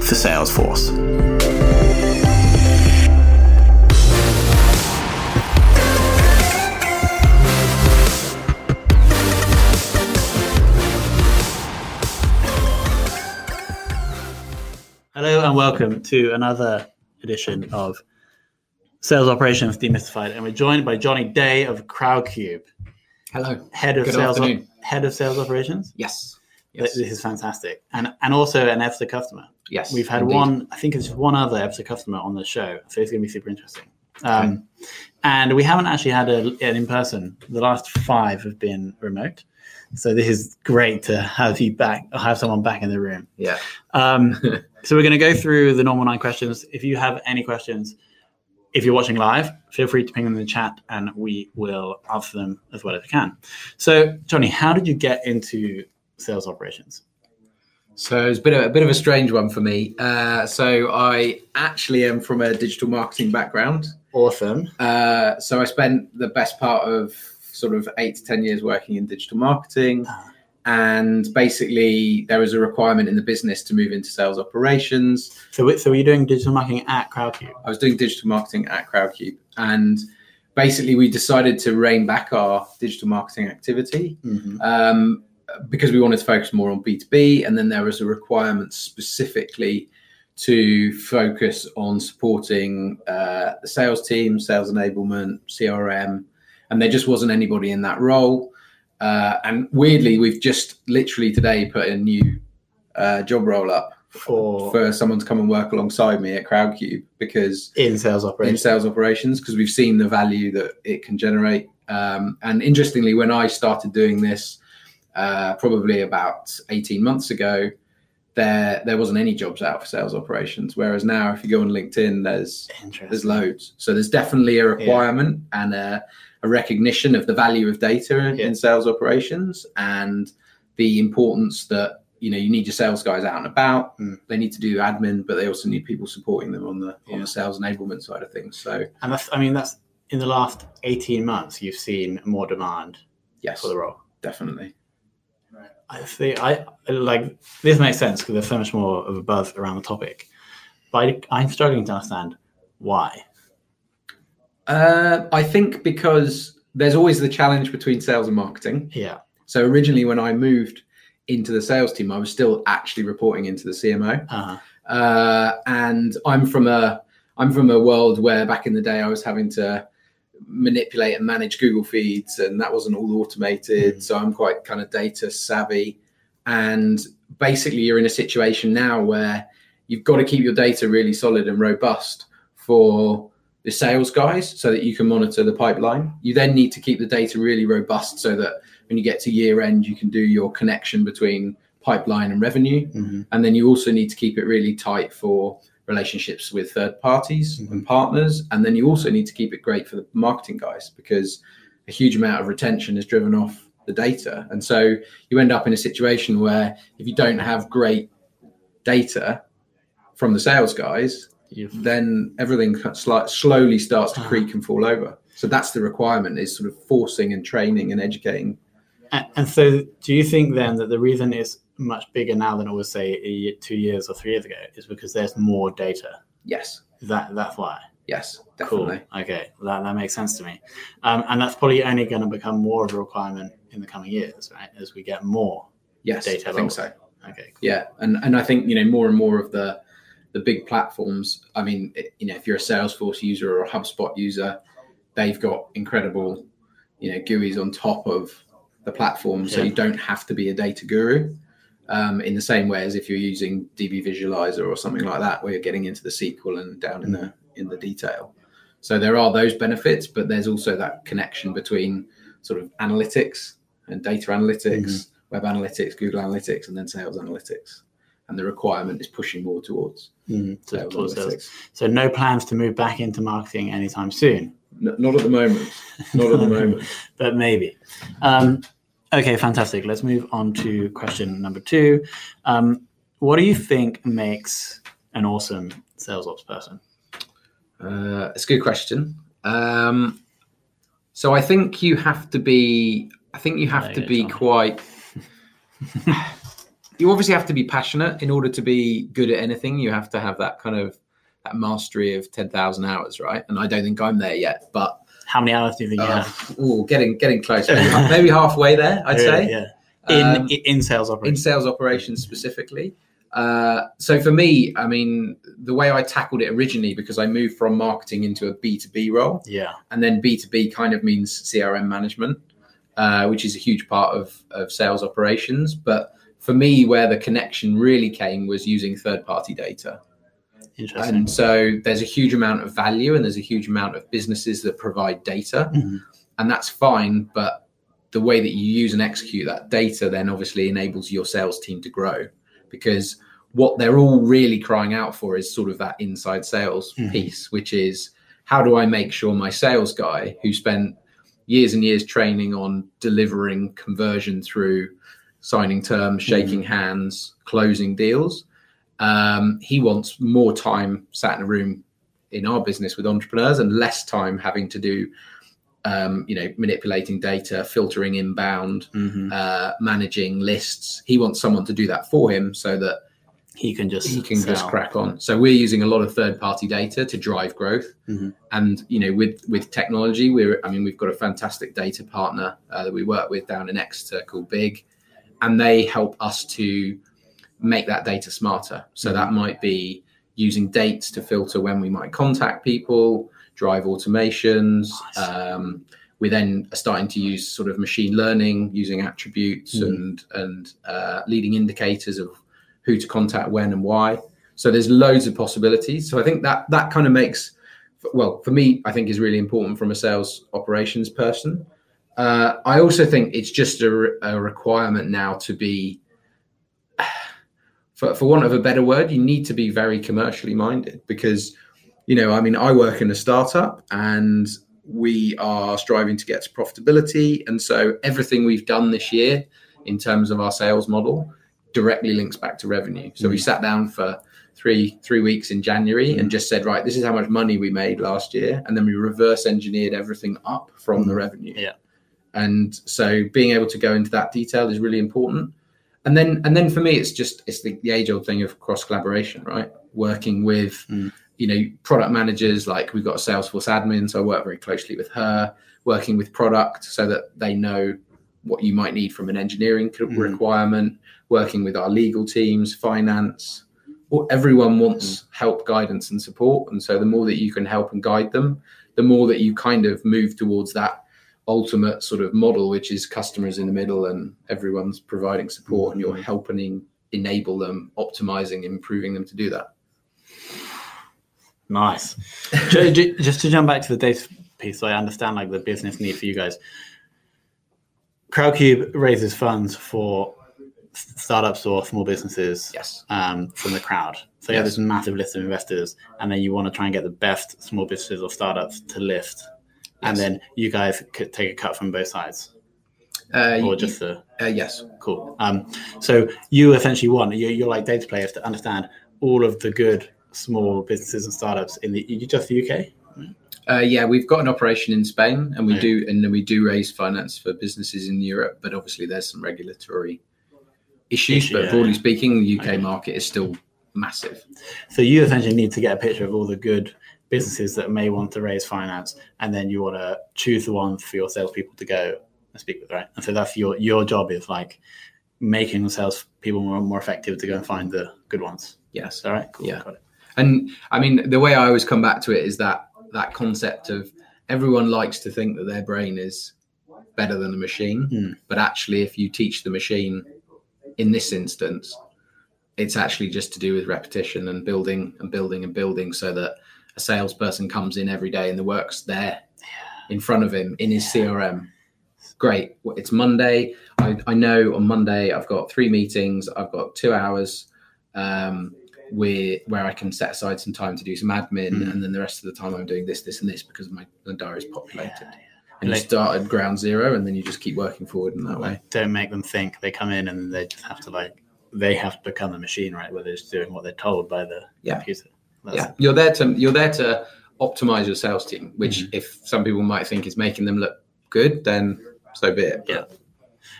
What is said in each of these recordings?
for Salesforce. Hello and welcome to another edition of Sales Operations Demystified, and we're joined by Johnny Day of Crowdcube. Hello. Head of Good sales. afternoon. Head of sales operations. Yes. This is fantastic, and and also an Ebsta customer. Yes. We've had indeed. one, I think it's one other Ebsta customer on the show, so it's going to be super interesting. Um, And we haven't actually had a, an in person. The last five have been remote, so this is great to have you back, have someone back in the room. Yeah. Um, so we're going to go through the normal nine questions. If you have any questions, if you're watching live, feel free to ping them in the chat, and we will answer them as well as we can. So, Johnny, how did you get into sales operations? So it's been a, a bit of a strange one for me. Uh, so I actually am from a digital marketing background. Awesome. Uh, so I spent the best part of sort of eight to 10 years working in digital marketing. Ah. And basically, there was a requirement in the business to move into sales operations. So, so were you doing digital marketing at Crowdcube? I was doing digital marketing at Crowdcube. And basically, we decided to rein back our digital marketing activity Mm-hmm. um, because we wanted to focus more on B2B. And then there was a requirement specifically to focus on supporting uh, the sales team, sales enablement, CRM. And there just wasn't anybody in that role. Uh, and weirdly, we've just literally today put a new uh, job roll up For, for someone to come and work alongside me at Crowdcube because in sales operations, in sales operations because we've seen the value that it can generate. Um, and interestingly, when I started doing this, uh, probably about 18 months ago, there there wasn't any jobs out for sales operations. Whereas now, if you go on LinkedIn, there's there's loads. So there's definitely a requirement and a, a recognition of the value of data in, Yeah. in sales operations and the importance that you know you need your sales guys out and about. Mm. They need to do admin, but they also need people supporting them on the on the sales enablement side of things. So And that's, I mean, that's in the last 18 months, you've seen more demand yes, for the role. definitely. I see. I like this makes sense because there's so much more of a buzz around the topic, but I, I'm struggling to understand why. Uh, I think because there's always the challenge between sales and marketing. Yeah. So originally, when I moved into the sales team, I was still actually reporting into the CMO. Uh, uh, and I'm from a I'm from a world where back in the day I was having to manipulate and manage Google feeds, and that wasn't all automated. Mm. So I'm quite kind of data savvy, and basically you're in a situation now where you've got to keep your data really solid and robust for the sales guys so that you can monitor the pipeline. You then need to keep the data really robust so that when you get to year end, you can do your connection between pipeline and revenue. mhm. And then you also need to keep it really tight for relationships with third parties Mhm. and partners. And then you also need to keep it great for the marketing guys because a huge amount of retention is driven off the data. And so you end up in a situation where if you don't have great data from the sales guys, You've, then everything sli- slowly starts to Ah. creak and fall over. So that's the requirement is sort of forcing and training and educating. and, and so, do you think then that the reason it's much bigger now than it was, say, a year, two years or three years ago, is because there's more data? Yes. That that's why? Yes, Cool. Okay, that, that makes sense to me. Um, and that's probably only going to become more of a requirement in the coming years, right? As we get more. Yes, Data I think so. Okay. Yeah, and and I think you know more and more of the the big platforms. I mean, it- you know, if you're a Salesforce user or a HubSpot user, they've got incredible, you know, GUIs on top of the platform, so Yeah. you don't have to be a data guru. Um, in the same way as if you're using DB Visualizer or something like that, where you're getting into the SQL and down in the in the detail. So there are those benefits, but there's also that connection between sort of analytics and data analytics, web analytics, Google Analytics, and then sales analytics. And the requirement is pushing more towards Mm, so, sales towards sales. so no plans to move back into marketing anytime soon, N- not at the moment. Not at the moment. but maybe. Um, okay, fantastic. Let's move on to question number two. Um, what do you think makes an awesome sales ops person? Uh, it's a good question. Um, so I think you have to be. I think you have to be Tom. quite. you obviously have to be passionate in order to be good at anything. You have to have that kind of that mastery of ten thousand hours, right? And I don't think I'm there yet, but How many hours do you think you uh, have? ooh, getting getting close. Maybe, maybe halfway there, I'd say. Yeah. In, Um, in sales in operations. sales operations specifically. Uh, so for me, I mean, the way I tackled it originally, because I moved from marketing into a B2B role, yeah. and then B2B kind of means CRM management, uh, which is a huge part of, of sales operations. But for me, where the connection really came was using third party data. Interesting. And so there's a huge amount of value and there's a huge amount of businesses that provide data Mhm. and that's fine but the way that you use and execute that data then obviously enables your sales team to grow because what they're all really crying out for is sort of that inside sales Mhm. piece which is how do i make sure my sales guy who spent years and years training on delivering conversion through signing terms shaking hands closing deals um, he wants more time sat in a room in our business with entrepreneurs and less time having to do um, you know manipulating data filtering inbound Mhm. uh, managing lists he wants someone to do that for him so that He can just he can just crack on so we're using a lot of third party data to drive growth Mhm. and you know with with technology we're i mean we've got a fantastic data partner uh, that we work with down in exeter called big and they help us to make that data smarter. So that might be using dates to filter when we might contact people drive automations um, we then are starting to use sort of machine learning using attributes Mhm. and and uh, leading indicators of who to contact when and why. So there's loads of possibilities. So i think that that kind of makes well for me i think is really important from a sales operations person. Uh, i also think it's just a, a requirement now to be for, for want of a better word you need to be very commercially minded because you know i mean i work in a startup and we are striving to get to profitability. And so everything we've done this year in terms of our sales model directly links back to revenue. So we Mm. sat down for three three weeks in january and just said right this is how much money we made last year. And then we reverse engineered everything up from the revenue. Yeah. and so being able to go into that detail is really important and then and then for me it's just it's the, the age old thing of cross collaboration right working with Mm. you know product managers like we've got a salesforce admin so i work very closely with her working with product so that they know what you might need from an engineering Mm. requirement working with our legal teams finance well, everyone wants help guidance and support and so the more that you can help and guide them the more that you kind of move towards that ultimate sort of model which is customers in the middle and everyone's providing support and you're helping enable them optimizing improving them to do that Nice. Ju- ju- just to jump back to the data piece, so I understand like the business need for you guys. Crowdcube raises funds for startups or small businesses yes um, from the crowd. So you have this massive list of investors, and then you want to try and get the best small businesses or startups to lift, and then you guys could take a cut from both sides, uh, or just the uh, yes Cool. Um, so you essentially want you're, you're like data players to understand all of the good small businesses and startups in the just the UK. Uh, yeah, we've got an operation in Spain, and we do, and then we do raise finance for businesses in Europe. But obviously, there's some regulatory issues. Issue, but yeah, broadly yeah. speaking, the UK Okay. market is still massive. So you essentially need to get a picture of all the good businesses that may want to raise finance, and then you want to choose the one for your salespeople to go and speak with, right? And so that's your your job is like making the sales people more more effective to go and find the good ones. Yes. All right. Cool. Yeah. And I mean, the way I always come back to it is that that concept of everyone likes to think that their brain is better than a machine, Mm. but actually, if you teach the machine, in this instance, it's actually just to do with repetition and building and building and building, so that a salesperson comes in every day and the work's there in front of him in his CRM. Great. It's Monday. I, I know on Monday I've got three meetings. I've got two hours um, where where I can set aside some time to do some admin, Mm. and then the rest of the time I'm doing this, this, and this because my diary is populated. Yeah, yeah. And you Like- start at ground zero, and then you just keep working forward in that way. Don't make them think they come in and they just have to like they have to become a machine, right? Where they're just doing what they're told by the Yeah. computer. That's- yeah, you're there to you're there to optimize your sales team, which Mhm. if some people might think is making them look good, then so be it. Yeah.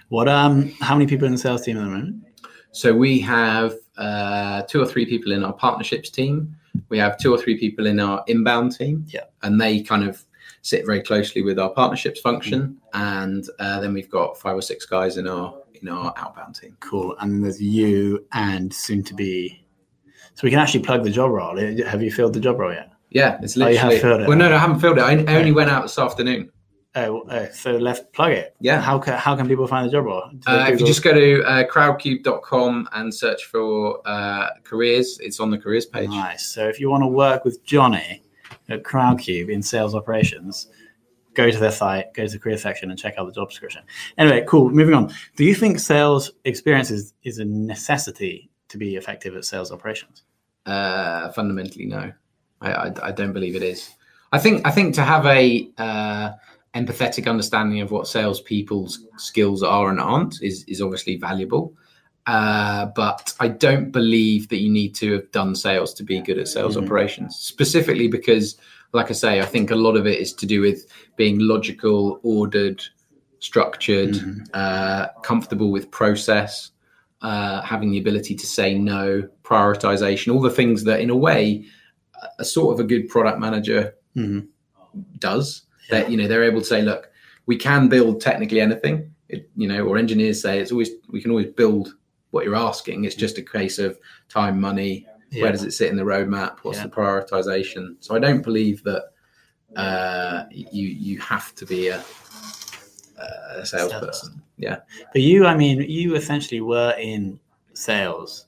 What um? How many people in the sales team at the moment? So we have uh, two or three people in our partnerships team. We have two or three people in our inbound team. Yeah. And they kind of sit very closely with our partnerships function. And uh, then we've got five or six guys in our in our outbound team. Cool. And then there's you and soon to be. So we can actually plug the job role. Have you filled the job role yet? Yeah, it's Oh, you have filled it. Well, no, no, I haven't filled it. I, only went out this afternoon. Oh, oh, so let's plug it. Yeah. How can how can people find the job role? Uh, if you just go to uh, crowdcube.com and search for uh, careers, it's on the careers page. Nice. So if you want to work with Johnny at Crowdcube in sales operations, go to their site, go to the career section, and check out the job description. Anyway, cool. Moving on. Do you think sales experience is, is a necessity to be effective at sales operations? Uh, fundamentally, no. I, I, I don't believe it is. I think I think to have a uh, empathetic understanding of what salespeople's skills are and aren't is is obviously valuable. Uh, but I don't believe that you need to have done sales to be good at sales Mhm. operations, specifically because, like I say, I think a lot of it is to do with being logical, ordered, structured, Mhm. uh, comfortable with process, uh, having the ability to say no, prioritization, all the things that, in a way, a- sort of a good product manager Mhm. does. That you know they're able to say, look, we can build technically anything. It, you know, or engineers say it's always we can always build what you're asking. It's just a case of time, money. Yeah. Where does it sit in the roadmap? What's Yeah. the prioritization? So I don't believe that uh, you you have to be a, a salesperson. Yeah. But you, I mean, you essentially were in sales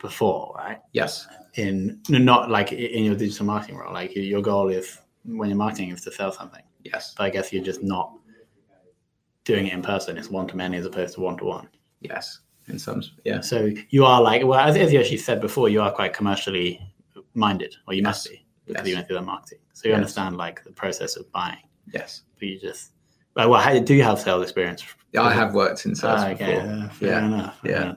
before, right? Yes. In not like in your digital marketing role. Like your goal is when you're marketing is to sell something. Yes. But I guess you're just not doing it in person. It's one to many as opposed to one to one. Yes. In some. Yeah. So you are like, well, as, as you actually said before, you are quite commercially minded, or you must be because Yes. you went through that marketing. So you Yes. understand like the process of buying. Yes. But you just, well, well how, do you have sales experience? Yeah, I have worked in sales Ah, okay, before. uh, fair Yeah. enough. fair Yeah.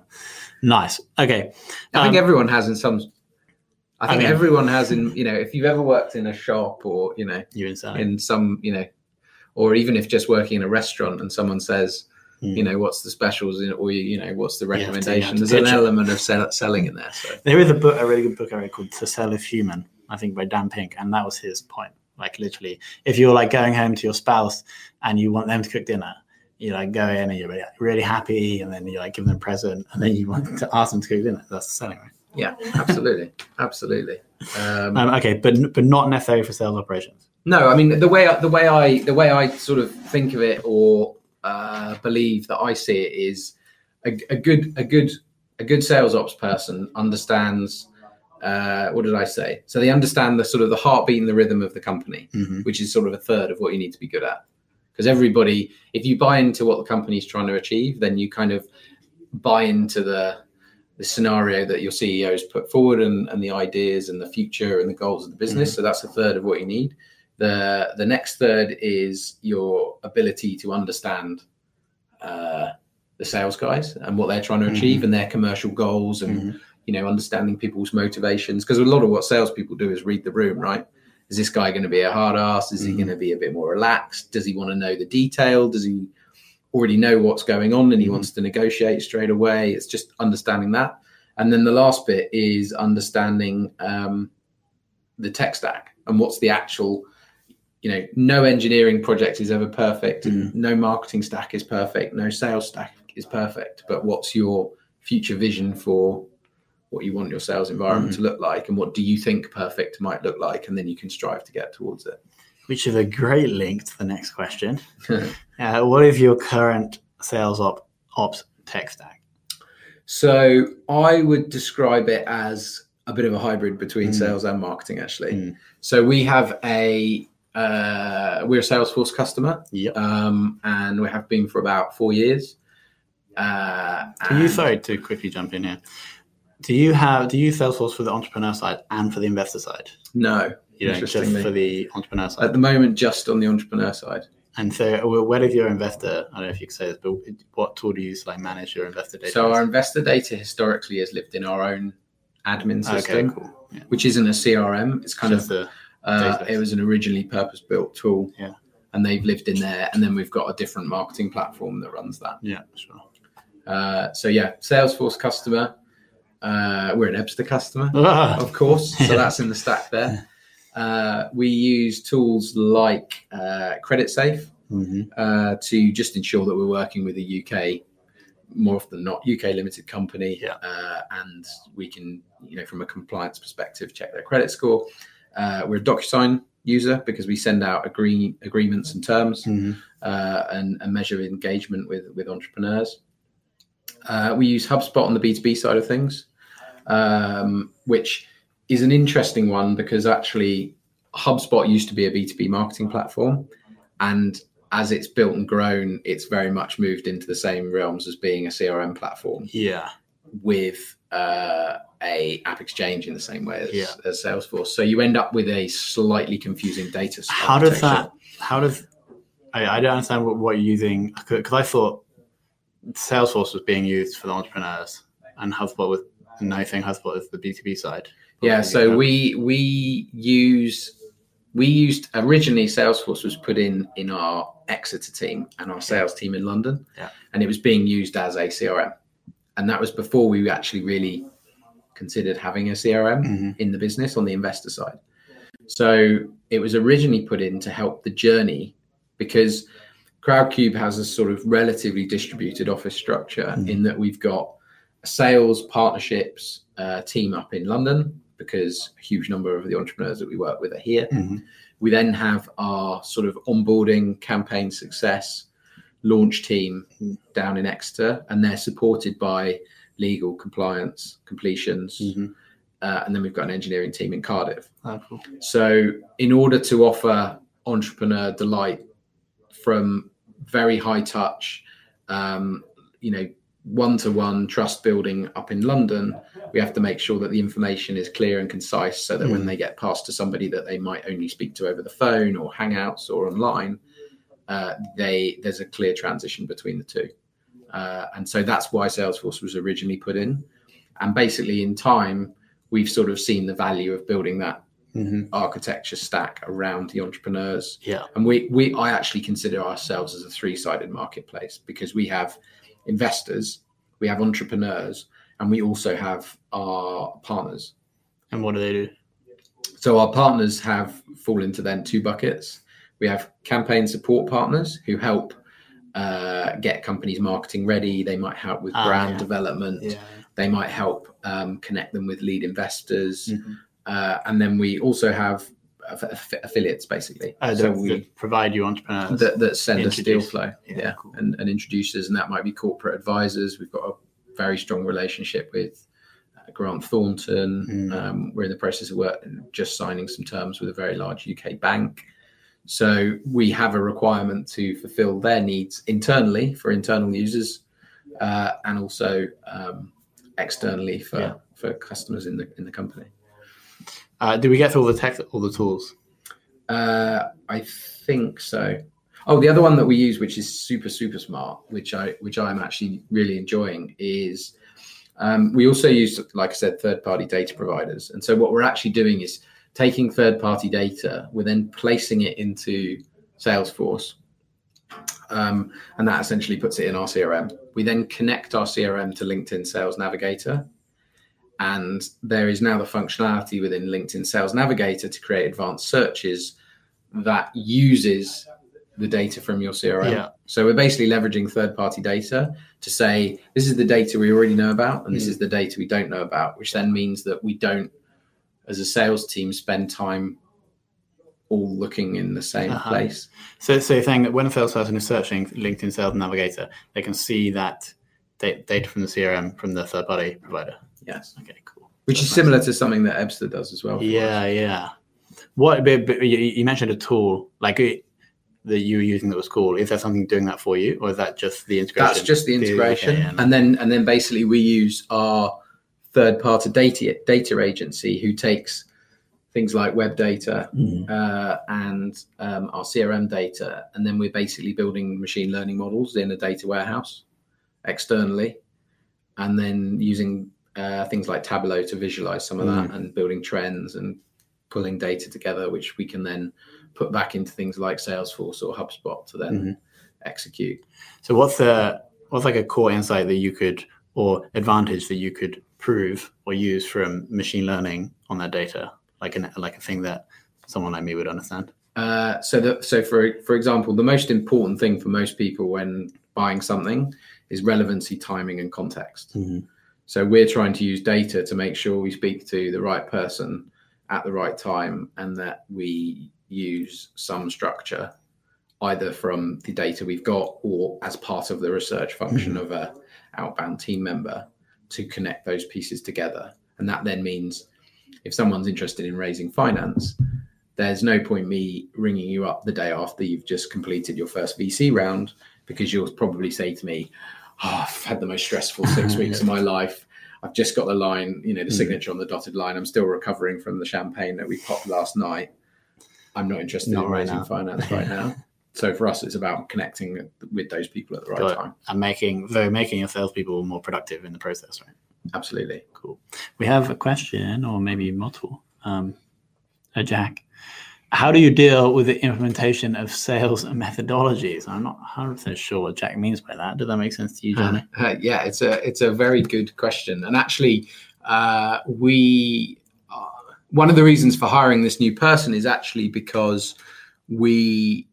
Nice. Okay. I think Um, everyone has in some. I I think mean- everyone has in you know if you've ever worked in a shop or you know you inside. in some you know, or even if just working in a restaurant and someone says Mm. you know what's the specials or you know what's the You have to- you recommendation. to There's an it. element of sell, selling in there. So There is a book, a really good book I read called "To Sell Is Human," I think by Dan Pink, and that was his point. Like literally, if you're like going home to your spouse and you want them to cook dinner, you like go in and you're really, really happy, and then you like give them a present, and then you want to ask them to cook dinner. That's the selling, right? yeah, absolutely, absolutely. Um, Um, okay, but but not necessary for sales operations. No, I mean the way I, the way I the way I sort of think of it or uh, believe that I see it is a, a good a good a good sales ops person understands uh, what did I say? So they understand the sort of the heartbeat and the rhythm of the company, Mhm. which is sort of a third of what you need to be good at. Because everybody, if you buy into what the company's trying to achieve, then you kind of buy into the the scenario that your CEOs put forward and, and the ideas and the future and the goals of the business. So that's a third of what you need. The the next third is your ability to understand uh, the sales guys and what they're trying to achieve and their commercial goals and Mhm. You know understanding people's motivations because a lot of what salespeople do is read the room, right? Is this guy going to be a hard ass? Is he Mhm. going to be a bit more relaxed? Does he want to know the detail? Does he already know what's going on and he Mhm. wants to negotiate straight away? It's just understanding that. And then the last bit is understanding um, the tech stack and what's the actual you know no engineering project is ever perfect and no marketing stack is perfect no sales stack is perfect but what's your future vision for what you want your sales environment to look like and what do you think perfect might look like and then you can strive to get towards it Which is a great link to the next question. Uh, what is your current sales op- ops tech stack? So I would describe it as a bit of a hybrid between Mm. sales and marketing, actually. Mm. So we have a uh, we're a Salesforce customer, Yep. um, and we have been for about four years. Uh, Do you sorry to quickly jump in here? Do you have do you use Salesforce for the entrepreneur side and for the investor side? No, You don't just for the entrepreneur side. at the moment, just on the entrepreneur side. And so, wh- where does your investor? I don't know if you could say this, but what tool do you use to like manage your investor data? So our investor data historically has lived in our own admin okay, system, cool. Yeah. which isn't a CRM. It's kind Just of Uh, it was an originally purpose-built tool, Yeah. and they've lived in there. And then we've got a different marketing platform that runs that. yeah, sure. Uh, so yeah, Salesforce customer. Uh, we're an Ebsta customer, Ah, of course. So that's in the stack there. Uh, we use tools like uh, CreditSafe mhm. uh, to just ensure that we're working with a UK, more often than not, UK limited company, Yeah. uh, and we can, you know, from a compliance perspective, check their credit score. Uh, we're a DocuSign user because we send out agree agreements and terms Mhm. uh, and, and measure engagement with with entrepreneurs. Uh, we use HubSpot on the B two B side of things, um, which is an interesting one because actually HubSpot used to be a B two B marketing platform, and as it's built and grown, it's very much moved into the same realms as being a CRM platform Yeah, with uh, a app exchange in the same way as, Yeah. as Salesforce. So you end up with a slightly confusing data. how does that? How does? I, I don't understand what, what you're using because I thought Salesforce was being used for the entrepreneurs and HubSpot was no thing. HubSpot is the B two B side. Yeah, so we we use we used originally Salesforce was put in in our Exeter team and our sales team in London, Yeah. and it was being used as a CRM, and that was before we actually really considered having a CRM Mhm. in the business on the investor side. So it was originally put in to help the journey because Crowdcube has a sort of relatively distributed office structure Mhm. in that we've got a sales partnerships uh, team up in London because a huge number of the entrepreneurs that we work with are here. Mhm. We then have our sort of onboarding campaign success launch team down in Exeter, and they're supported by legal compliance completions. Mhm. Uh, and then we've got an engineering team in Cardiff. Oh, cool. So, in order to offer entrepreneur delight from very high touch, um, you know, one to one trust building up in London, we have to make sure that the information is clear and concise so that when Mm. they get passed to somebody that they might only speak to over the phone or Hangouts or online, uh, they there's a clear transition between the two. Uh, and so that's why Salesforce was originally put in. And basically, in time, we've sort of seen the value of building that Mhm. architecture stack around the entrepreneurs. Yeah. And we, we I actually consider ourselves as a three-sided marketplace because we have investors, we have entrepreneurs, and we also have our partners. And what do they do? So our partners have fall into then two buckets. We have campaign support partners who help uh, get companies marketing ready. They might help with Ah, brand yeah. development. Yeah. They might help um, connect them with lead investors. Mhm. Uh, and then we also have aff- aff- affiliates, basically. Oh, so that, we that provide you entrepreneurs. that, that send us deal flow, Yeah, yeah, cool. and, and introducers, and that might be corporate advisors. We've got a very strong relationship with uh, Grant Thornton. Mm. Um, we're in the process of work, just signing some terms with a very large UK bank. So we have a requirement to fulfil their needs internally for internal users, uh, and also um, externally for Yeah. for customers in the in the company. Uh, do we get through all the tech, all the tools? Uh, I think so. Oh, the other one that we use, which is super super smart, which I which I'm actually really enjoying, is um, we also use, like I said, third party data providers. And so what we're actually doing is taking third party data, we're then placing it into Salesforce, um, and that essentially puts it in our CRM. We then connect our CRM to LinkedIn Sales Navigator, and there is now the functionality within LinkedIn Sales Navigator to create advanced searches that uses the data from your CRM. Yeah. So we're basically leveraging third-party data to say this is the data we already know about, and this Mm. is the data we don't know about, which then means that we don't, as a sales team, spend time all looking in the same Uh-huh. place. So, so you're saying that when a salesperson is searching LinkedIn Sales Navigator, they can see that data from the CRM from the third party provider. Yes, Okay, cool. which is similar to something that Ebsta does as well. Yeah, us. yeah. What but, but you, you mentioned a tool like it, that you were using that was cool. Is there something doing that for you, or is that just the integration? That's just the okay, integration, and- and then and then basically we use our third-party data data agency who takes things like web data Mhm. uh, and um, our CRM data, and then we're basically building machine learning models in a data warehouse externally, and then using uh, things like Tableau to visualize some of that, and building trends and pulling data together, which we can then put back into things like Salesforce or HubSpot to then Mhm. execute. So what's the what's like a core insight that you could or advantage that you could prove or use from machine learning on that data, like an like a thing that someone like me would understand? Uh, so that so for for example, the most important thing for most people when buying something is relevancy, timing, and context. Mhm. So we're trying to use data to make sure we speak to the right person at the right time, and that we use some structure, either from the data we've got or as part of the research function mm-hmm. of a outbound team member, to connect those pieces together. And that then means if someone's interested in raising finance, there's no point me ringing you up the day after you've just completed your first VC round because you'll probably say to me, oh, I've had the most stressful six weeks of my life. I've just got the line, you know, the Mm. signature on the dotted line. I'm still recovering from the champagne that we popped last night. I'm not interested Not in right raising now. finance right now. So for us, it's about connecting with those people at the right Got it. time. And making so making your salespeople more productive in the process, right? Absolutely. Cool. We have a question, or maybe multiple. Um, uh, Jack, how do you deal with the implementation of sales methodologies? I'm not 100 percent sure what Jack means by that. Does that make sense to you, Johnny? Uh, yeah, it's a it's a very good question, and actually, uh, we uh, one of the reasons for hiring this new person is actually because we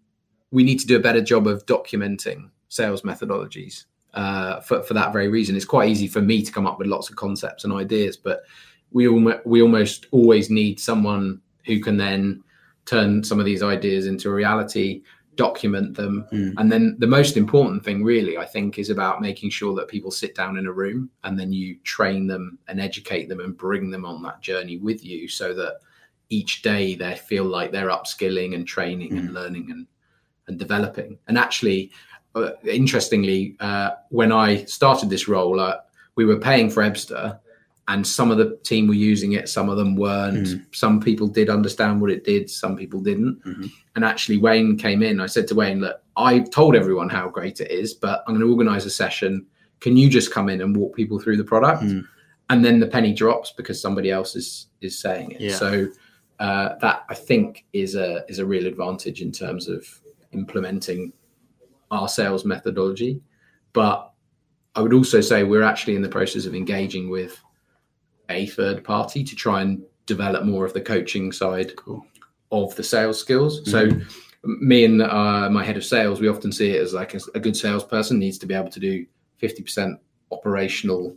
we need to do a better job of documenting sales methodologies. Uh, for for that very reason, it's quite easy for me to come up with lots of concepts and ideas, but we almo- we almost always need someone who can then turn some of these ideas into a reality, document them, Mm. and then the most important thing, really, I think, is about making sure that people sit down in a room and then you train them and educate them and bring them on that journey with you so that each day they feel like they're upskilling and training and learning and, and developing. And actually, uh, interestingly, uh, when I started this role, uh, we were paying for Ebsta. And some of the team were using it, some of them weren't. Some people did understand what it did, some people didn't. Mhm. And actually, Wayne came in. I said to Wayne, Look, I've told everyone how great it is, but I'm going to organize a session. Can you just come in and walk people through the product? Mm. And then the penny drops because somebody else is is saying it. Yeah. So uh, that I think is a is a real advantage in terms of implementing our sales methodology. But I would also say we're actually in the process of engaging with a third party to try and develop more of the coaching side Cool. of the sales skills. So me and uh, my head of sales, we often see it as like a, a good salesperson needs to be able to do 50% operational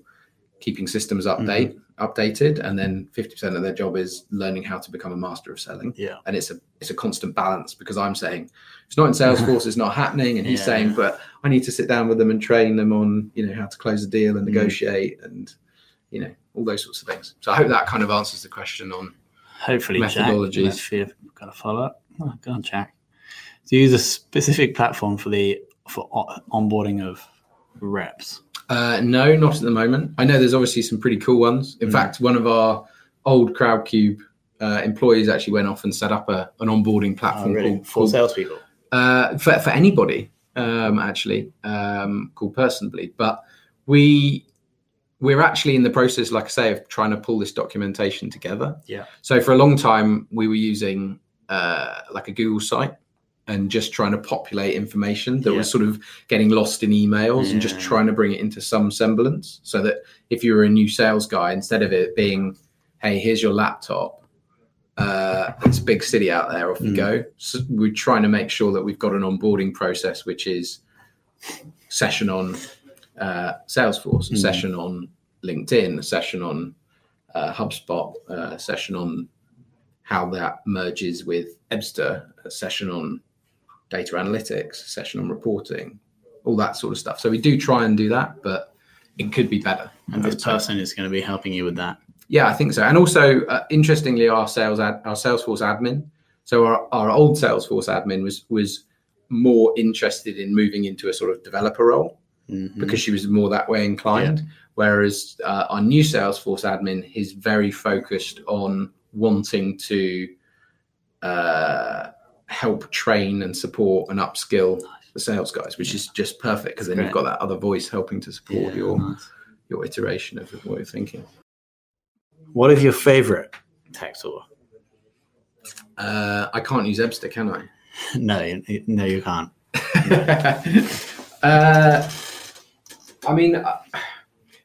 keeping systems update updated and then 50% of their job is learning how to become a master of selling Yeah. and it's a it's a constant balance because i'm saying it's not in salesforce it's not happening and he's Yeah. saying but i need to sit down with them and train them on you know how to close a deal and Mm. negotiate and you know all those sorts of things so i hope that kind of answers the question on Hopefully, Jack. Methodologies. Let's see if we've got a follow up. Oh, go on, Jack. Do you use a specific platform for the for onboarding of reps? Uh, no, not at the moment. I know there's obviously some pretty cool ones. In Mm. fact, one of our old Crowdcube uh, employees actually went off and set up a, an onboarding Oh, platform really? called, For salespeople. uh, for, for anybody, um, actually, um, called Personally. But we we're actually in the process, like I say, of trying to pull this documentation together. Yeah. So for a long time, we were using uh, like a Google site and just trying to populate information that Yeah. was sort of getting lost in emails and just trying to bring it into some semblance so that if you were a new sales guy, instead of it being, hey, here's your laptop, uh, it's a big city out there, off you Mm. go. So we're trying to make sure that we've got an onboarding process, which is session on uh, Salesforce, a Mm. session on LinkedIn, a session on uh, HubSpot, uh, a session on how that merges with Ebsta, a session on data analytics, a session on reporting, all that sort of stuff. So we do try and do that, but it could be better. And this person is going to be helping you with that. Yeah, I think so. And also, uh, interestingly, our sales ad, our Salesforce admin. So our, our old Salesforce admin was was more interested in moving into a sort of developer role Mhm. because she was more that way inclined. Whereas uh, our new Salesforce admin is very focused on wanting to uh, help train and support and upskill the sales guys, which is just perfect because then you've got that other voice helping to support Yeah, your nice. your iteration of what you're thinking. What is your favorite tech tool? Uh, I can't use Ebsta, can I? no, you- no, you can't. uh, I mean, uh,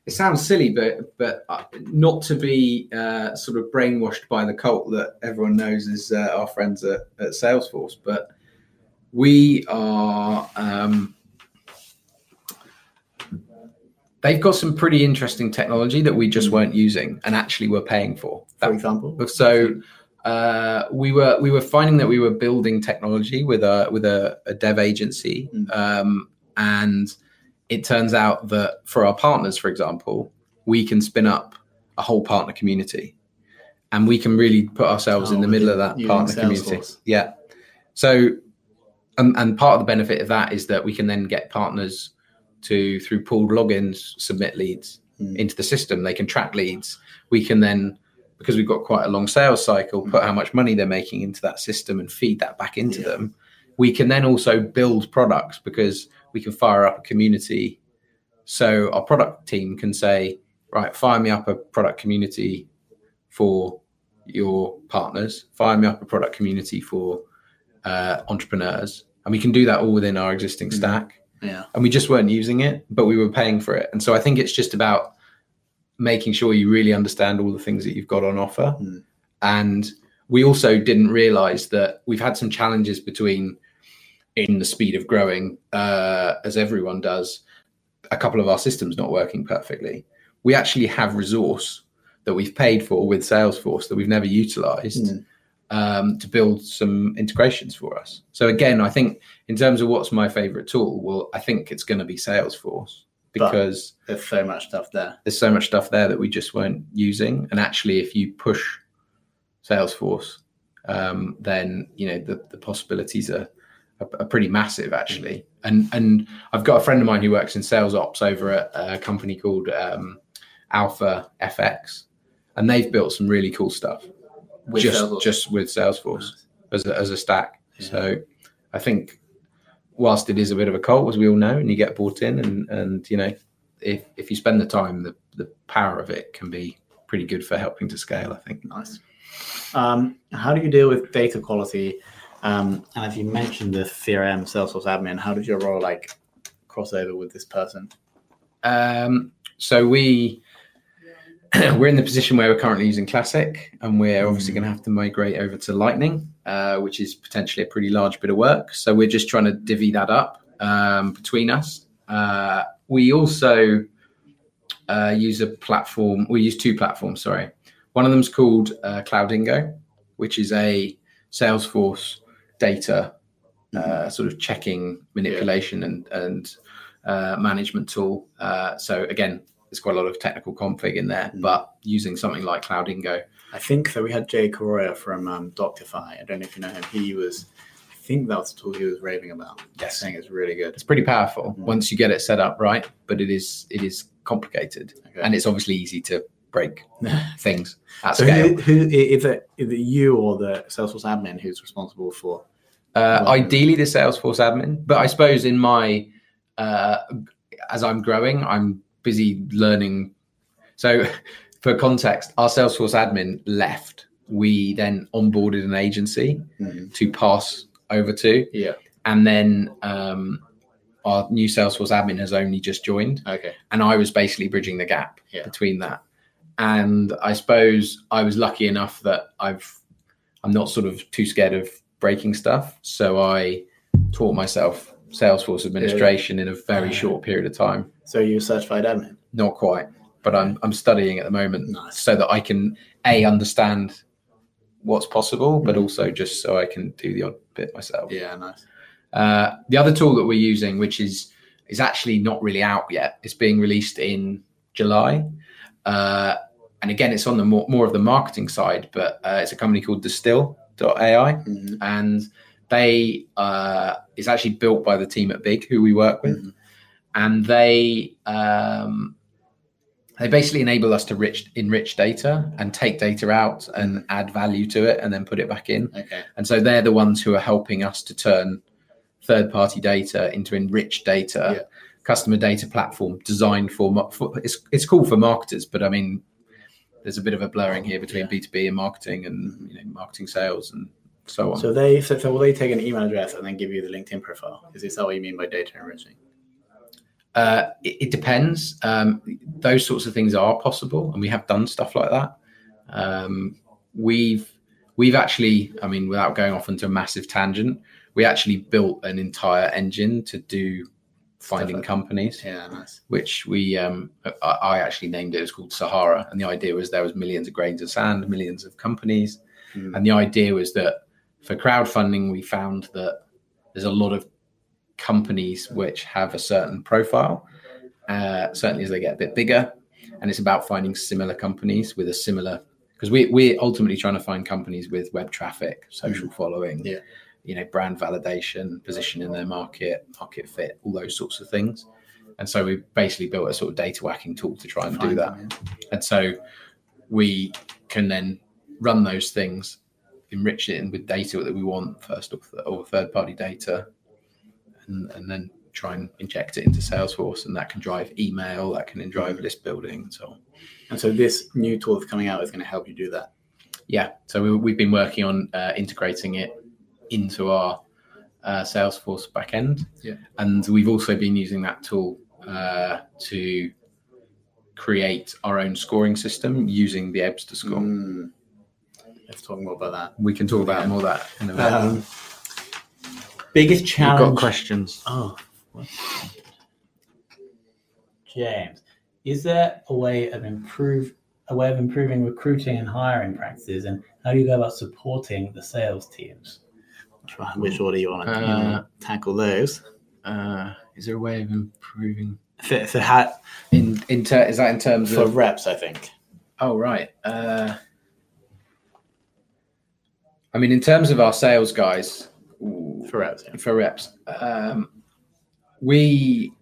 it sounds silly, but but uh, not to be uh, sort of brainwashed by the cult that everyone knows is uh, our friends at, at Salesforce, but we are. Um, they've got some pretty interesting technology that we just weren't using and actually were paying for. For example, so uh, we were we were finding that we were building technology with a with a, a dev agency, Mm. um, and it turns out that for our partners, for example, we can spin up a whole partner community, and we can really put ourselves in Oh, the middle of that partner community. Yeah. So, and, and part of the benefit of that is that we can then get partners to through pooled logins submit leads Mm. into the system. They can track leads. We can then because we've got quite a long sales cycle, put how much money they're making into that system and feed that back into Yeah. them. We can then also build products because we can fire up a community. So our product team can say, right, fire me up a product community for your partners, fire me up a product community for uh, entrepreneurs. And we can do that all within our existing Mhm. stack yeah, and we just weren't using it, but we were paying for it. And so I think it's just about making sure you really understand all the things that you've got on offer. Mm. And we also didn't realize that we've had some challenges between in the speed of growing, uh, as everyone does, a couple of our systems not working perfectly. We actually have resource that we've paid for with Salesforce that we've never utilized Mm. um, to build some integrations for us. So again, I think in terms of what's my favorite tool, well, I think it's going to be Salesforce But- because there's so much stuff there. there's so much stuff there that we just weren't using. And actually, if you push Salesforce, um, then you know the, the possibilities are, are pretty massive actually. And and I've got a friend of mine who works in sales ops over at a company called um, Alpha FX, and they've built some really cool stuff With just Salesforce. just with Salesforce as a, as a stack. Yeah. So I think whilst it is a bit of a cult, as we all know, and you get bought in, and and you know, if if you spend the time, the the power of it can be pretty good for helping to scale. I think. Nice. Um, how do you deal with data quality? Um, and as you mentioned the CRM Salesforce admin, how did your role like cross over with this person? Um, so we we're in the position where we're currently using Classic, and we're obviously Mm. going to have to migrate over to Lightning, uh, which is potentially a pretty large bit of work. So we're just trying to divvy that up um, between us. Uh, we also uh, use a platform. We use two platforms. Sorry, one of them's called uh, Cloudingo, which is a Salesforce data uh, sort of checking manipulation and and uh, management tool. Uh, so again, there's quite a lot of technical config in there, Mm. but using something like Cloudingo, I think so. We had Jay Corroya from um, Doctify. I don't know if you know him. He was, I think that was the tool he was raving about. Yes. saying it's really good. it's pretty powerful Mm. once you get it set up right. But it is it is complicated, Okay. and it's obviously easy to break things at so scale. who, who is it? Is it you or the Salesforce admin who's responsible for? Uh, ideally, the Salesforce admin, but I suppose in my uh, as I'm growing, I'm busy learning. So, for context, our Salesforce admin left. We then onboarded an agency Mhm. to pass over to, Yeah. and then um, our new Salesforce admin has only just joined, Okay. and I was basically bridging the gap Yeah. between that. And I suppose I was lucky enough that I've I'm not sort of too scared of breaking stuff, so I taught myself Salesforce administration in a very short period of time. So you're certified admin. Not quite, but I'm I'm studying at the moment Nice. so that I can a understand what's possible, but Mhm. also just so I can do the odd bit myself. Yeah. Nice. Uh, the other tool that we're using, which is is actually not really out yet, it's being released in July, uh, and again, it's on the more, more of the marketing side, but uh, it's a company called Distill.ai, Mhm. and they uh, it's actually built by the team at Big who we work with, Mhm. and they um, they basically enable us to rich, enrich data and take data out and add value to it, and then put it back in. Okay. And so they're the ones who are helping us to turn third party data into enriched data, Yeah. customer data platform designed for, for it's, it's cool for marketers, but I mean, there's a bit of a blurring here between Yeah. B2B and marketing and you know, marketing sales and so on. So they so, so will they take an email address and then give you the LinkedIn profile? Is this what you mean by data enriching? Uh, it, it depends. Um, those sorts of things are possible, and we have done stuff like that. Um, we've we've actually, I mean, without going off into a massive tangent, we actually built an entire engine to do finding like companies, Yeah. Nice. which we um, I, I actually named it. It was called Sahara, and the idea was there was millions of grains of sand, millions of companies, Mm. and the idea was that for crowdfunding, we found that there's a lot of companies which have a certain profile, uh, certainly as they get a bit bigger. And it's about finding similar companies with a similar, because we, we're ultimately trying to find companies with web traffic, social following, Yeah. You know, brand validation, position in their market, market fit, all those sorts of things. And so we basically built a sort of data whacking tool to try and do that. yeah. And so we can then run those things, enrich it with data that we want first or, or third party data, and, and then try and inject it into Salesforce. And that can drive email, that can drive list building, and so on. And so this new tool that's coming out is going to help you do that. Yeah. So we, we've been working on uh, integrating it into our uh, Salesforce backend. Yeah. And we've also been using that tool uh, to create our own scoring system using the Ebsta score. Mm. Let's talk more about that. We can talk about more of that in a bit. Um, biggest We've challenge. got questions. Oh, what? James, is there a way of improve a way of improving recruiting and hiring practices, and how do you go about supporting the sales teams? Which, order you want to Uh, tackle those? Uh, is there a way of improving? For, for, ha- In in ter- is that in terms for of? reps, I think. Oh right. Uh, I mean, in terms of our sales guys, For reps, yeah. for reps, um, we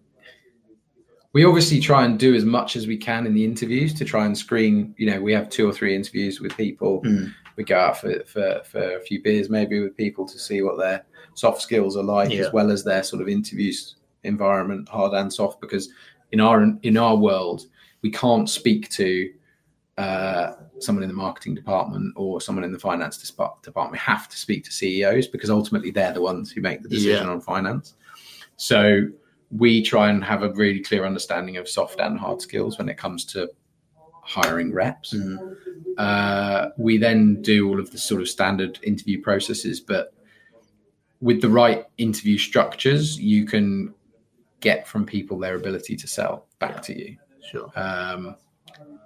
we obviously try and do as much as we can in the interviews to try and screen. You know, we have two or three interviews with people. Mm. We go out for, for for a few beers maybe with people to see what their soft skills are like, Yeah. as well as their sort of interviews environment, hard and soft. Because in our in our world, we can't speak to uh, someone in the marketing department or someone in the finance department. We have to speak to CEOs because ultimately they're the ones who make the decision on finance. So we try and have a really clear understanding of soft and hard skills when it comes to hiring reps. Mm. Uh, we then do all of the sort of standard interview processes, but with the right interview structures, you can get from people their ability to sell back to you. Sure. Um,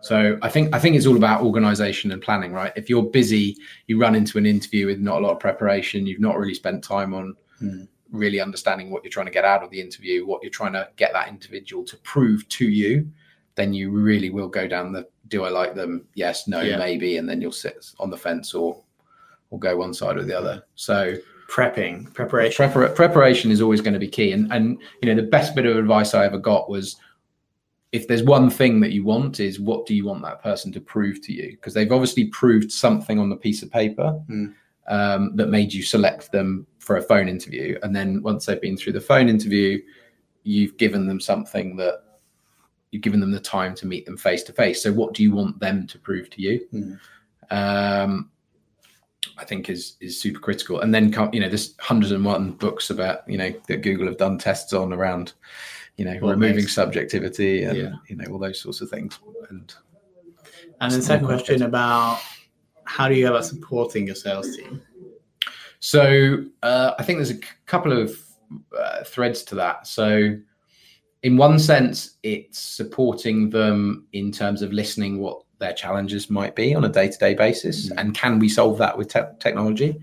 so I think I think it's all about organization and planning, right? If you're busy, you run into an interview with not a lot of preparation, you've not really spent time on Mm. Really understanding what you're trying to get out of the interview, what you're trying to get that individual to prove to you, then you really will go down the do I like them? Yes, no, Yeah. maybe, and then you'll sit on the fence or or go one side or the other. So Prepping, preparation. Prepar- preparation is always going to be key. And and you know the best bit of advice I ever got was if there's one thing that you want is what do you want that person to prove to you? Because they've obviously proved something on the piece of paper Mm. um, that made you select them for a phone interview. And then once they've been through the phone interview, you've given them something that you've given them the time to meet them face to face. So what do you want them to prove to you? Mm. Um, I think is is super critical. And then you know, there's hundreds and one books about you know that Google have done tests on around you know Well, removing makes- subjectivity and Yeah. you know all those sorts of things. And And then second question about how do you go about supporting your sales team? So uh, I think there's a couple of uh, threads to that. So in one sense, it's supporting them in terms of listening what their challenges might be on a day-to-day basis, Mhm. and can we solve that with te- technology?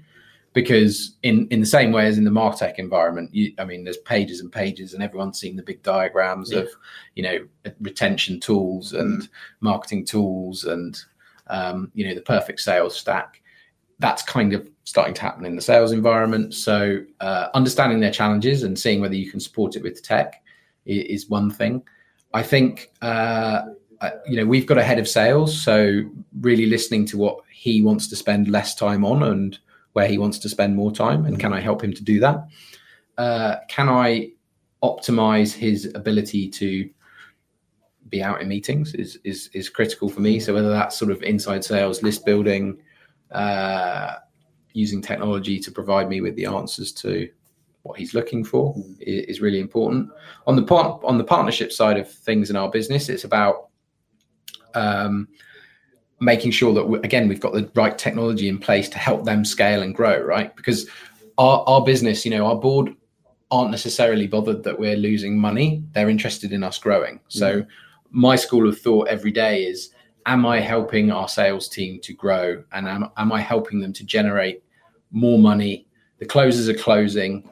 Because in in the same way as in the Martech environment, you, I mean, there's pages and pages, and everyone's seen the big diagrams Yeah. of, you know, retention tools and marketing tools and, um, you know, the perfect sales stack that's kind of starting to happen in the sales environment. So uh, understanding their challenges and seeing whether you can support it with tech is one thing. I think uh, uh, you know we've got a head of sales, so really listening to what he wants to spend less time on and where he wants to spend more time, and can I help him to do that? Uh, can I optimize his ability to be out in meetings is is is critical for me. So whether that's sort of inside sales, list building, uh, using technology to provide me with the answers to what he's looking for Mm. i- is really important. On the part on the partnership side of things in our business, it's about um, making sure that we, again we've got the right technology in place to help them scale and grow. Right, because our our business, you know, our board aren't necessarily bothered that we're losing money. They're interested in us growing. So my school of thought every day is am I helping our sales team to grow and am, am I helping them to generate more money? The closers are closing.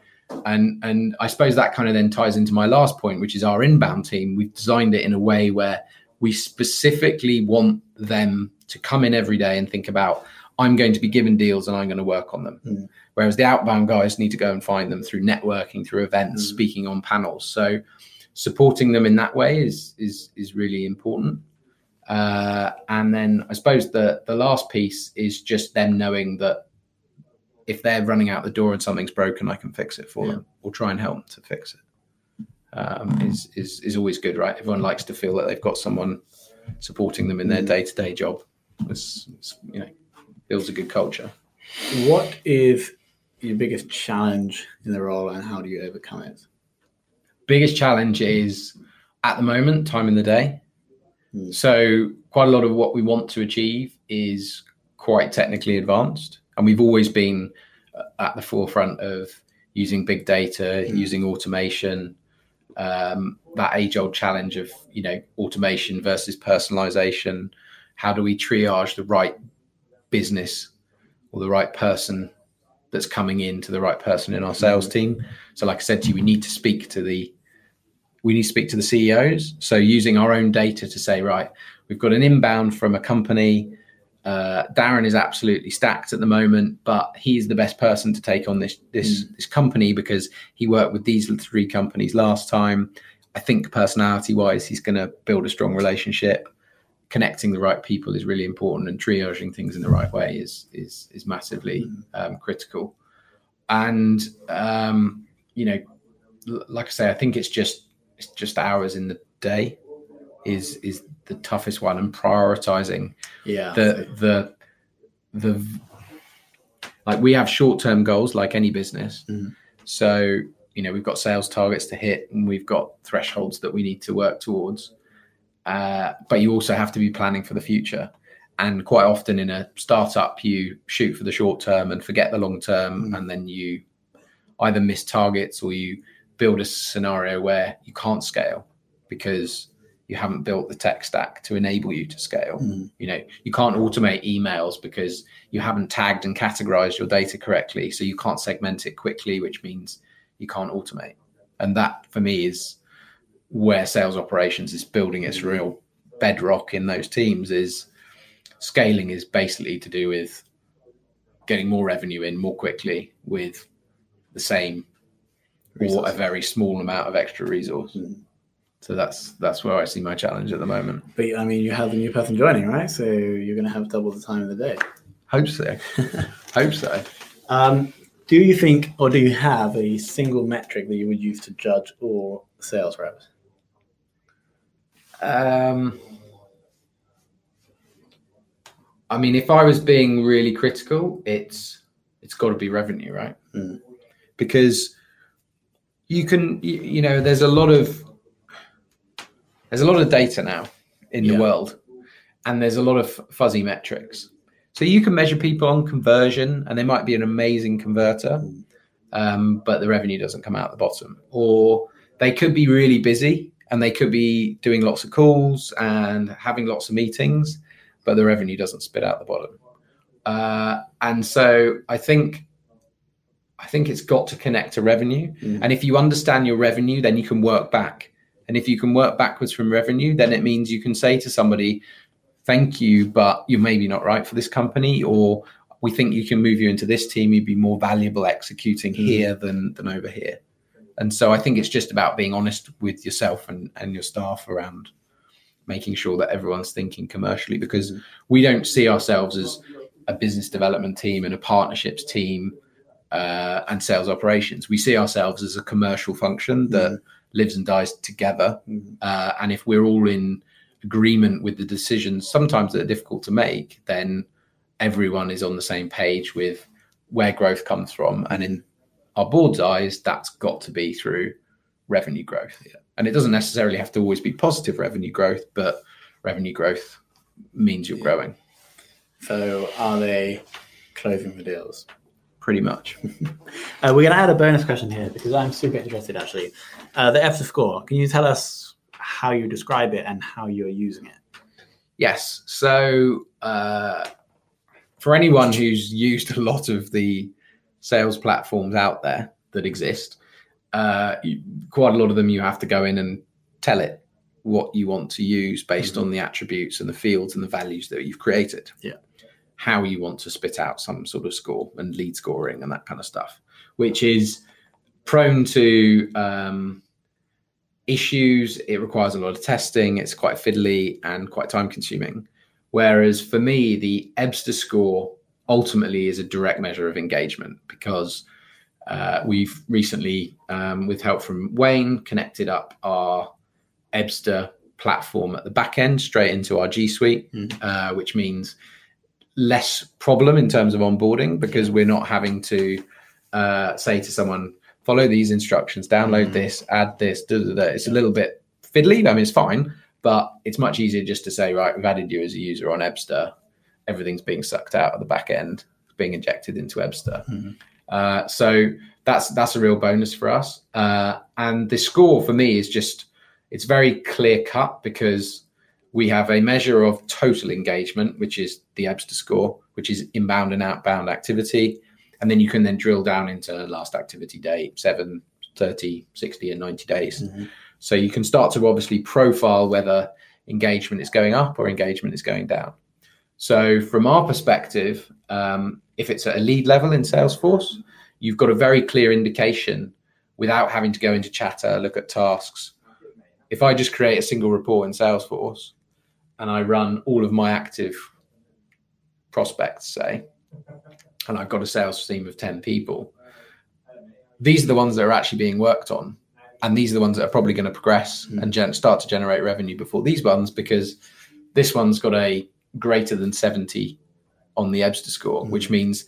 And and I suppose that kind of then ties into my last point, which is our inbound team. We've designed it in a way where we specifically want them to come in every day and think about, I'm going to be given deals and I'm going to work on them. Mm. Whereas the outbound guys need to go and find them through networking, through events, Mm. speaking on panels. So supporting them in that way is is is really important. Uh, and then I suppose the the last piece is just them knowing that if they're running out the door and something's broken, I can fix it for Yeah. them or try and help them to fix it. Um, is is is always good, right? Everyone likes to feel that they've got someone supporting them in their day to day job. It's, it's, you know builds a good culture. What is your biggest challenge in the role and how do you overcome it? biggest challenge is at the moment time in the day Hmm. so quite a lot of what we want to achieve is quite technically advanced and we've always been uh, at the forefront of using big data Hmm. using automation um, that age old challenge of you know automation versus personalization how do we triage the right business or the right person that's coming in to the right person in our sales team so like i said to you we need to speak to the we need to speak to the CEOs. So using our own data to say, right, we've got an inbound from a company. Uh, Darren is absolutely stacked at the moment, but he's the best person to take on this this this company because he worked with these three companies last time. I think personality wise, he's going to build a strong relationship. Connecting the right people is really important, and triaging things in the right way is is is massively um, critical. And um, you know, like I say, I think it's just it's just hours in the day is is the toughest one, and prioritizing Yeah. the the the like we have short term goals like any business. Mhm. So you know we've got sales targets to hit, and we've got thresholds that we need to work towards. Uh, but you also have to be planning for the future. And quite often in a startup, you shoot for the short term and forget the long term, Mm. and then you either miss targets or you build a scenario where you can't scale because you haven't built the tech stack to enable you to scale. Mm. You know, you can't automate emails because you haven't tagged and categorized your data correctly. So you can't segment it quickly, which means you can't automate. And that for me is where sales operations is building its real bedrock in those teams is scaling is basically to do with getting more revenue in more quickly with the same or a very small amount of extra resource. Mm. So that's that's where I see my challenge at the moment. But I mean, you have the new person joining, right? So you're going to have double the time of the day. Hope so. Hope so. Um, do you think, or do you have a single metric that you would use to judge all sales reps? Um, I mean, if I was being really critical, it's it's got to be revenue, right? Mm. Because you can, you, you know, there's a lot of there's a lot of data now in Yeah. the world, and there's a lot of fuzzy metrics. So you can measure people on conversion, and they might be an amazing converter, um, but the revenue doesn't come out the bottom, or they could be really busy and they could be doing lots of calls and having lots of meetings, but the revenue doesn't spit out the bottom. Uh, and so I think I think it's got to connect to revenue. Mm. And if you understand your revenue, then you can work back. And if you can work backwards from revenue, then it means you can say to somebody, "Thank you, but you're maybe not right for this company," or "We think you can move you into this team. You'd be more valuable executing Mm. here than than over here." And so I think it's just about being honest with yourself and, and your staff around making sure that everyone's thinking commercially because we don't see ourselves as a business development team and a partnerships team uh, and sales operations. We see ourselves as a commercial function that lives and dies together. Mhm. Uh, and if we're all in agreement with the decisions, sometimes that are difficult to make, then everyone is on the same page with where growth comes from. And in our board's eyes, that's got to be through revenue growth. And it doesn't necessarily have to always be positive revenue growth, but revenue growth means you're growing So are they closing the deals? Pretty much. Uh, we're going to add a bonus question here because I'm super interested actually. Uh, the Ebsta score, can you tell us how you describe it and how you're using it? Yes. So, uh, for anyone who's used a lot of the sales platforms out there that exist, uh, you, quite a lot of them you have to go in and tell it what you want to use based on the attributes and the fields and the values that you've created. Yeah. How you want to spit out some sort of score and lead scoring and that kind of stuff, which is prone to um, issues. It requires a lot of testing. It's quite fiddly and quite time consuming. Whereas for me, the EBSTA score ultimately is a direct measure of engagement because uh, we've recently, um, with help from Wayne, connected up our EBSTA platform at the back end straight into our G Suite, Mm. uh, which means less problem in terms of onboarding because we're not having to uh, say to someone, follow these instructions, download Mhm. this, add this, da, da, da. It's a little bit fiddly. I mean, it's fine, but it's much easier just to say, right, we've added you as a user on Ebsta. Everything's being sucked out of the back end, being injected into Ebsta. Mhm. Uh, so that's that's a real bonus for us. Uh, and the score for me is just it's very clear cut because we have a measure of total engagement, which is the Ebsta score, which is inbound and outbound activity. And then you can then drill down into last activity date, 7, 30, 60, and 90 days. Mhm. So you can start to obviously profile whether engagement is going up or engagement is going down. So from our perspective, um, if it's at a lead level in Salesforce, you've got a very clear indication without having to go into chatter, look at tasks. If I just create a single report in Salesforce and I run all of my active prospects, say, and I've got a sales team of 10 people, these are the ones that are actually being worked on. And these are the ones that are probably going to progress and gen- start to generate revenue before these ones because this one's got a greater than 70 on the Ebsta score, which means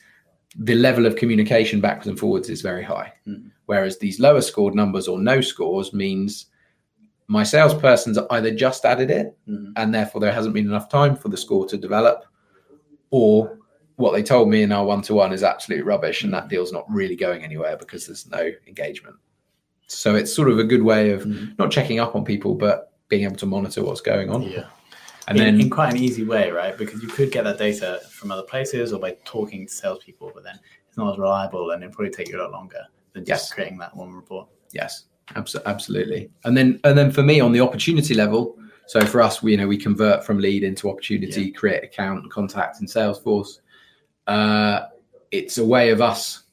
the level of communication backwards and forwards is very high. Mhm. Whereas these lower scored numbers or no scores means my salesperson's either just added it Mhm. and therefore there hasn't been enough time for the score to develop, or what they told me in our one to one is absolute rubbish and that deal's not really going anywhere because there's no engagement. So it's sort of a good way of Mhm. not checking up on people, but being able to monitor what's going on. Yeah. And in, then in quite an easy way, right? Because you could get that data from other places or by talking to salespeople, but then it's not as reliable and it'd probably take you a lot longer than just Yes. creating that one report. Yes, absolutely. And then and then for me on the opportunity level, so for us, we you know we convert from lead into opportunity, create account, contact in Salesforce. Uh, it's a way of us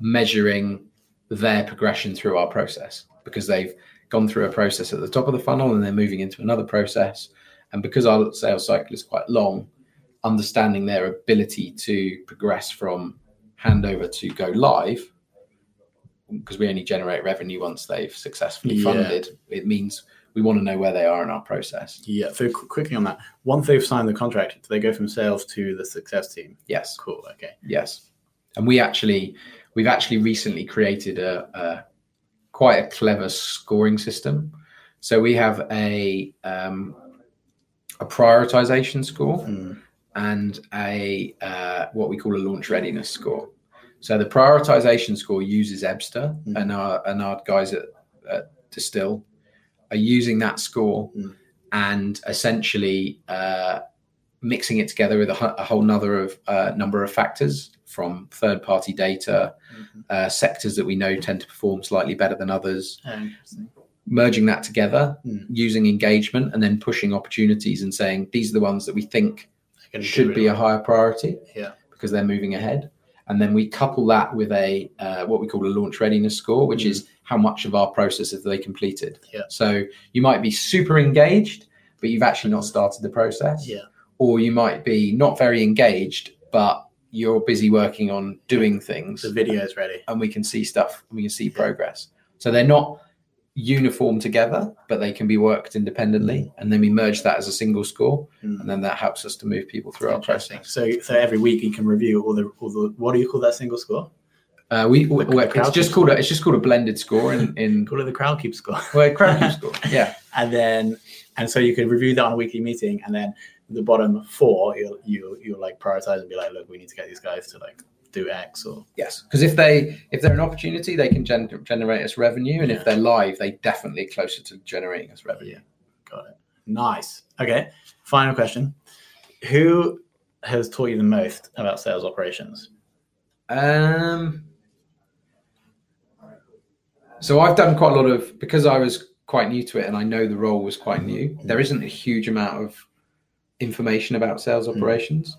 measuring their progression through our process because they've gone through a process at the top of the funnel and they're moving into another process. And because our sales cycle is quite long, understanding their ability to progress from handover to go live because we only generate revenue once they've successfully Yeah. funded. It means we want to know where they are in our process. Yeah. So qu- quickly on that, once they've signed the contract, do they go from sales to the success team? Yes. Cool. Okay. Yes, and we actually we've actually recently created a, a quite a clever scoring system. So we have a um, a prioritization score Mm. and a uh, what we call a launch readiness score. So the prioritization score uses Ebsta, Mm. and our and our guys at, at Distill are using that score Mm. and essentially uh, mixing it together with a, a whole nother of uh, number of factors from third party data, Mhm. uh, sectors that we know tend to perform slightly better than others, Oh, merging that together, Mm. using engagement, and then pushing opportunities and saying these are the ones that we think should be a higher priority Yeah. because they're moving ahead. And then we couple that with a uh, what we call a launch readiness score, which Mm. is how much of our process have they completed. Yeah. So you might be super engaged, but you've actually not started the process. Yeah. Or you might be not very engaged, but you're busy working on doing things, The video is ready. and we can see stuff. We can see Yeah. progress. So they're not uniform together, but they can be worked independently, and then we merge that as a single score, Mm. and then that helps us to move people through our process. So, so every week you can review all the all the what do you call that single score? Uh, we The- the it's just called a, it's just called a blended score in in Call it the Crowdcube score. well, Crowdcube score. Yeah, and then and so you can review that on a weekly meeting, and then the bottom four you'll you you'll like prioritize and be like, look, we need to get these guys to like do X or yes. Because if they if they're an opportunity, they can gen- generate us revenue, and Yeah. if they're live, they definitely closer to generating us revenue. Yeah. got it. Nice. Okay. Final question: Who has taught you the most about sales operations? Um. So I've done quite a lot of because I was quite new to it, and I know the role was quite new. There isn't a huge amount of information about sales Mm. operations,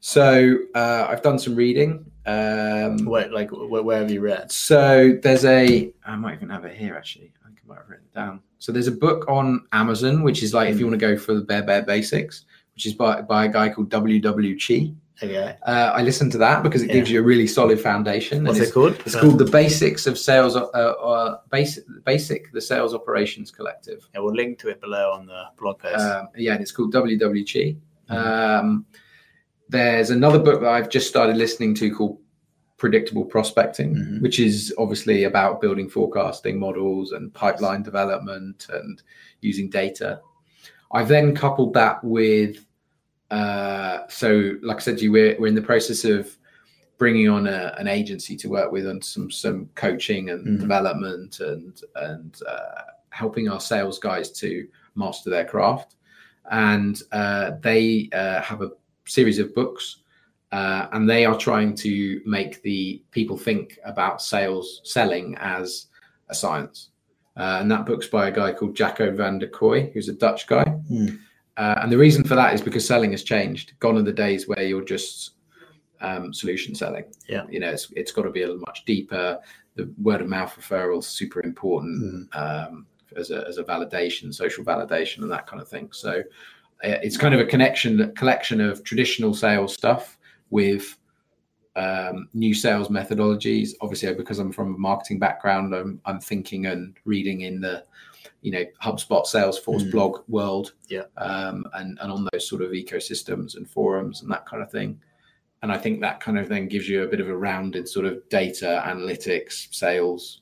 so uh, I've done some reading. Um, Where like where, where have you read? So there's a I might even have it here actually. I think I might have written it down. So there's a book on Amazon, which is like if you want to go for the bare bare basics, which is by by a guy called W.W. Chi. Okay. Uh, I listened to that because it Yeah. gives you a really solid foundation. What's it's, it called? it's called the Basics of Sales. Uh, uh, basic, basic, the Sales Operations Collective. Yeah, we'll link to it below on the blog post. Um, yeah, and it's called W.W. Chi. Mhm. Um, there's another book that I've just started listening to called Predictable Prospecting, Mhm. which is obviously about building forecasting models and pipeline development and using data. I've then coupled that with, uh, so like I said to you, we're, we're in the process of bringing on a, an agency to work with on some some coaching and Mhm. development and and uh, helping our sales guys to master their craft. And uh, they uh, have a series of books, uh, and they are trying to make the people think about sales selling as a science. Uh, and that book's by a guy called Jacco van der Kooij, who's a Dutch guy. Hmm. Uh, and the reason for that is because selling has changed. Gone are the days where you're just um, solution selling. Yeah. You know, it's, it's got to be a much deeper. The word of mouth referrals super important um, as a as a validation, social validation, and that kind of thing. So it's kind of a connection, collection of traditional sales stuff with um, new sales methodologies. Obviously, because I'm from a marketing background, I'm I'm thinking and reading in the you know HubSpot, Salesforce Mm. blog world, Yeah. um, and and on those sort of ecosystems and forums and that kind of thing. And I think that kind of then gives you a bit of a rounded sort of data analytics, sales,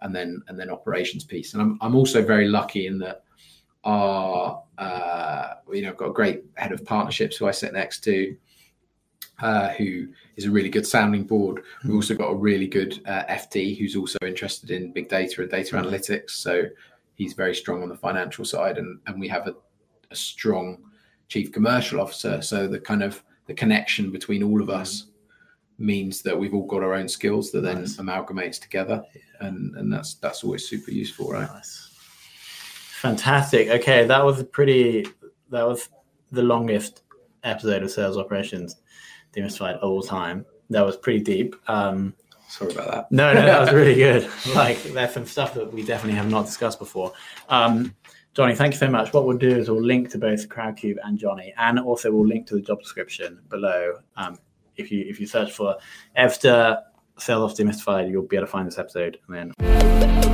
and then and then operations piece. And I'm I'm also very lucky in that our uh, you know I've got a great head of partnerships who I sit next to, uh, who is a really good sounding board. We've also got a really good uh, FD who's also interested in big data and data analytics. So he's very strong on the financial side, and and we have a, a strong chief commercial officer. So the kind of the connection between all of us means that we've all got our own skills that then Nice. amalgamates together, and and that's that's always super useful, right? Nice. Fantastic. Okay, that was a pretty. That was the longest episode of Sales Operations Demystified all time. That was pretty deep. Um, Sorry about that. no, no, that was really good. Like, there's some stuff that we definitely have not discussed before. Um, Johnny, thank you so much. What we'll do is we'll link to both Crowdcube and Johnny, and also we'll link to the job description below. Um, if you if you search for Ebsta Sales Ops Demystified, you'll be able to find this episode, and then